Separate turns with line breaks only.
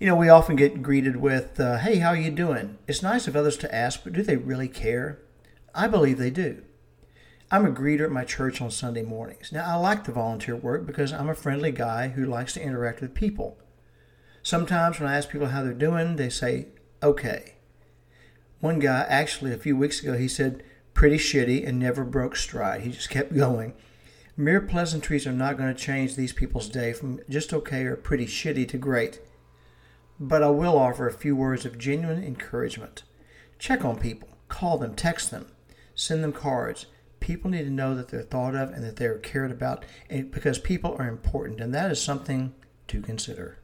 You know, we often get greeted with, uh, hey, how are you doing? It's nice of others to ask, but do they really care? I believe they do. I'm a greeter at my church on Sunday mornings. Now, I like the volunteer work because I'm a friendly guy who likes to interact with people. Sometimes when I ask people how they're doing, they say, okay. One guy, actually, a few weeks ago, he said, pretty shitty and never broke stride. He just kept going. Mere pleasantries are not going to change these people's day from just okay or pretty shitty to great. But I will offer a few words of genuine encouragement. Check on people, call them, text them, send them cards people need to know that they're thought of and that they're cared about because people are important, and that is something to consider.